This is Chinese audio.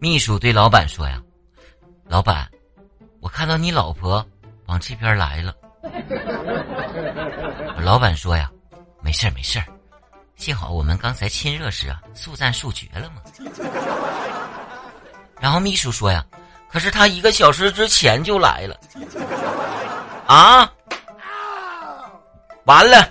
秘书对老板说呀老板我看到你老婆往这边来了。老板说呀没事儿没事儿幸好我们刚才亲热时啊速战速决了嘛。然后秘书说呀可是他一个小时之前就来了。啊？完了。